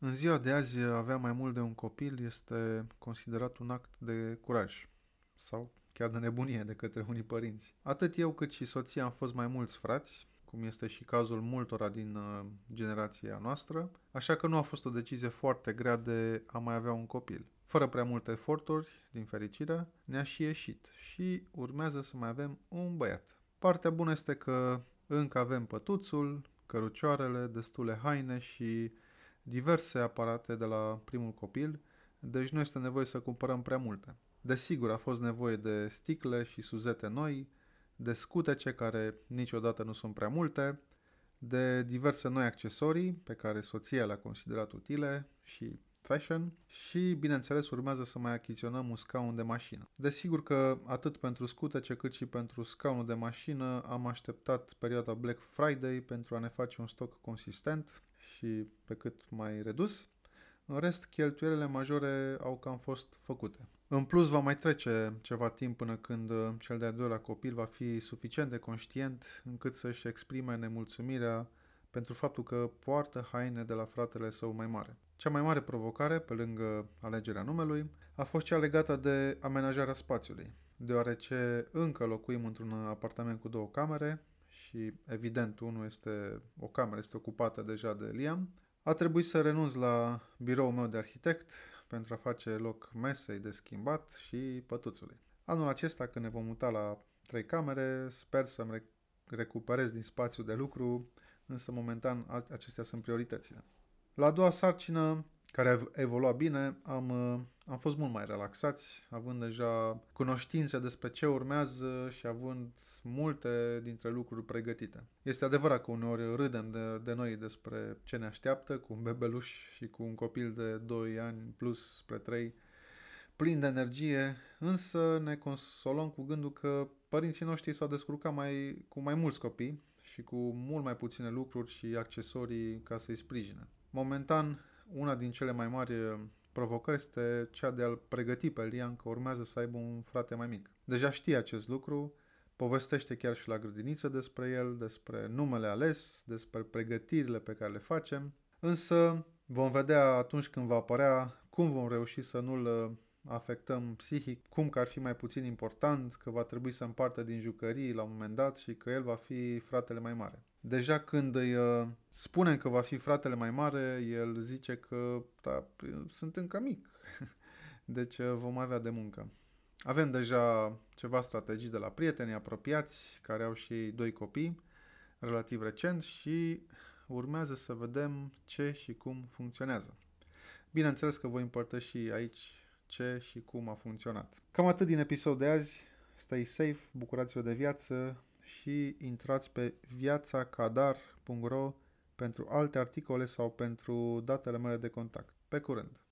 În ziua de azi, avea mai mult de un copil este considerat un act de curaj sau chiar de nebunie de către unii părinți. Atât eu cât și soția am fost mai mulți frați, cum este și cazul multora din uh, generația noastră, așa că nu a fost o decizie foarte grea de a mai avea un copil. Fără prea multe eforturi, din fericire, ne-a și ieșit și urmează să mai avem un băiat. Partea bună este că încă avem pătuțul, cărucioarele, destule haine și diverse aparate de la primul copil, deci nu este nevoie să cumpărăm prea multe. Desigur, a fost nevoie de sticle și suzete noi, de scutece care niciodată nu sunt prea multe, de diverse noi accesorii pe care soția le-a considerat utile și fashion și, bineînțeles, urmează să mai achiziționăm un scaun de mașină. Desigur că atât pentru scutece cât și pentru scaunul de mașină am așteptat perioada Black Friday pentru a ne face un stoc consistent și pe cât mai redus. În rest, cheltuielile majore au cam fost făcute. În plus, va mai trece ceva timp până când uh, cel de-al doilea copil va fi suficient de conștient încât să-și exprime nemulțumirea pentru faptul că poartă haine de la fratele său mai mare. Cea mai mare provocare, pe lângă alegerea numelui, a fost cea legată de amenajarea spațiului, deoarece încă locuim într-un apartament cu două camere și, evident, unul este, o cameră este ocupată deja de Liam, a trebuit să renunț la biroul meu de arhitect pentru a face loc mesei de schimbat și pătuțului. Anul acesta, când ne vom muta la trei camere, sper să-mi recuperez din spațiu de lucru, însă momentan acestea sunt prioritățile. La a doua sarcină, care a evoluat bine, am, uh, am fost mult mai relaxați, având deja cunoștințe despre ce urmează și având multe dintre lucruri pregătite. Este adevărat că uneori râdem de, de noi despre ce ne așteaptă cu un bebeluș și cu un copil de 2 ani plus spre 3, plin de energie, însă ne consolăm cu gândul că părinții noștri s-au descurcat mai, cu mai mulți copii și cu mult mai puține lucruri și accesorii ca să-i sprijine. Momentan, una din cele mai mari uh, provocări este cea de a-l pregăti pe Lian că urmează să aibă un frate mai mic. Deja știe acest lucru, povestește chiar și la grădiniță despre el, despre numele ales, despre pregătirile pe care le facem, însă vom vedea atunci când va apărea cum vom reuși să nu-l uh, afectăm psihic, cum că ar fi mai puțin important, că va trebui să împartă din jucării la un moment dat și că el va fi fratele mai mare. Deja când îi uh, spunem că va fi fratele mai mare, el zice că da, sunt încă mic. Deci uh, vom avea de muncă. Avem deja ceva strategii de la prieteni apropiați care au și doi copii relativ recent și urmează să vedem ce și cum funcționează. Bineînțeles că voi împărtăși aici ce și cum a funcționat. Cam atât din episod de azi. Stay safe, bucurați-vă de viață și intrați pe viațacadar.ro pentru alte articole sau pentru datele mele de contact. Pe curând!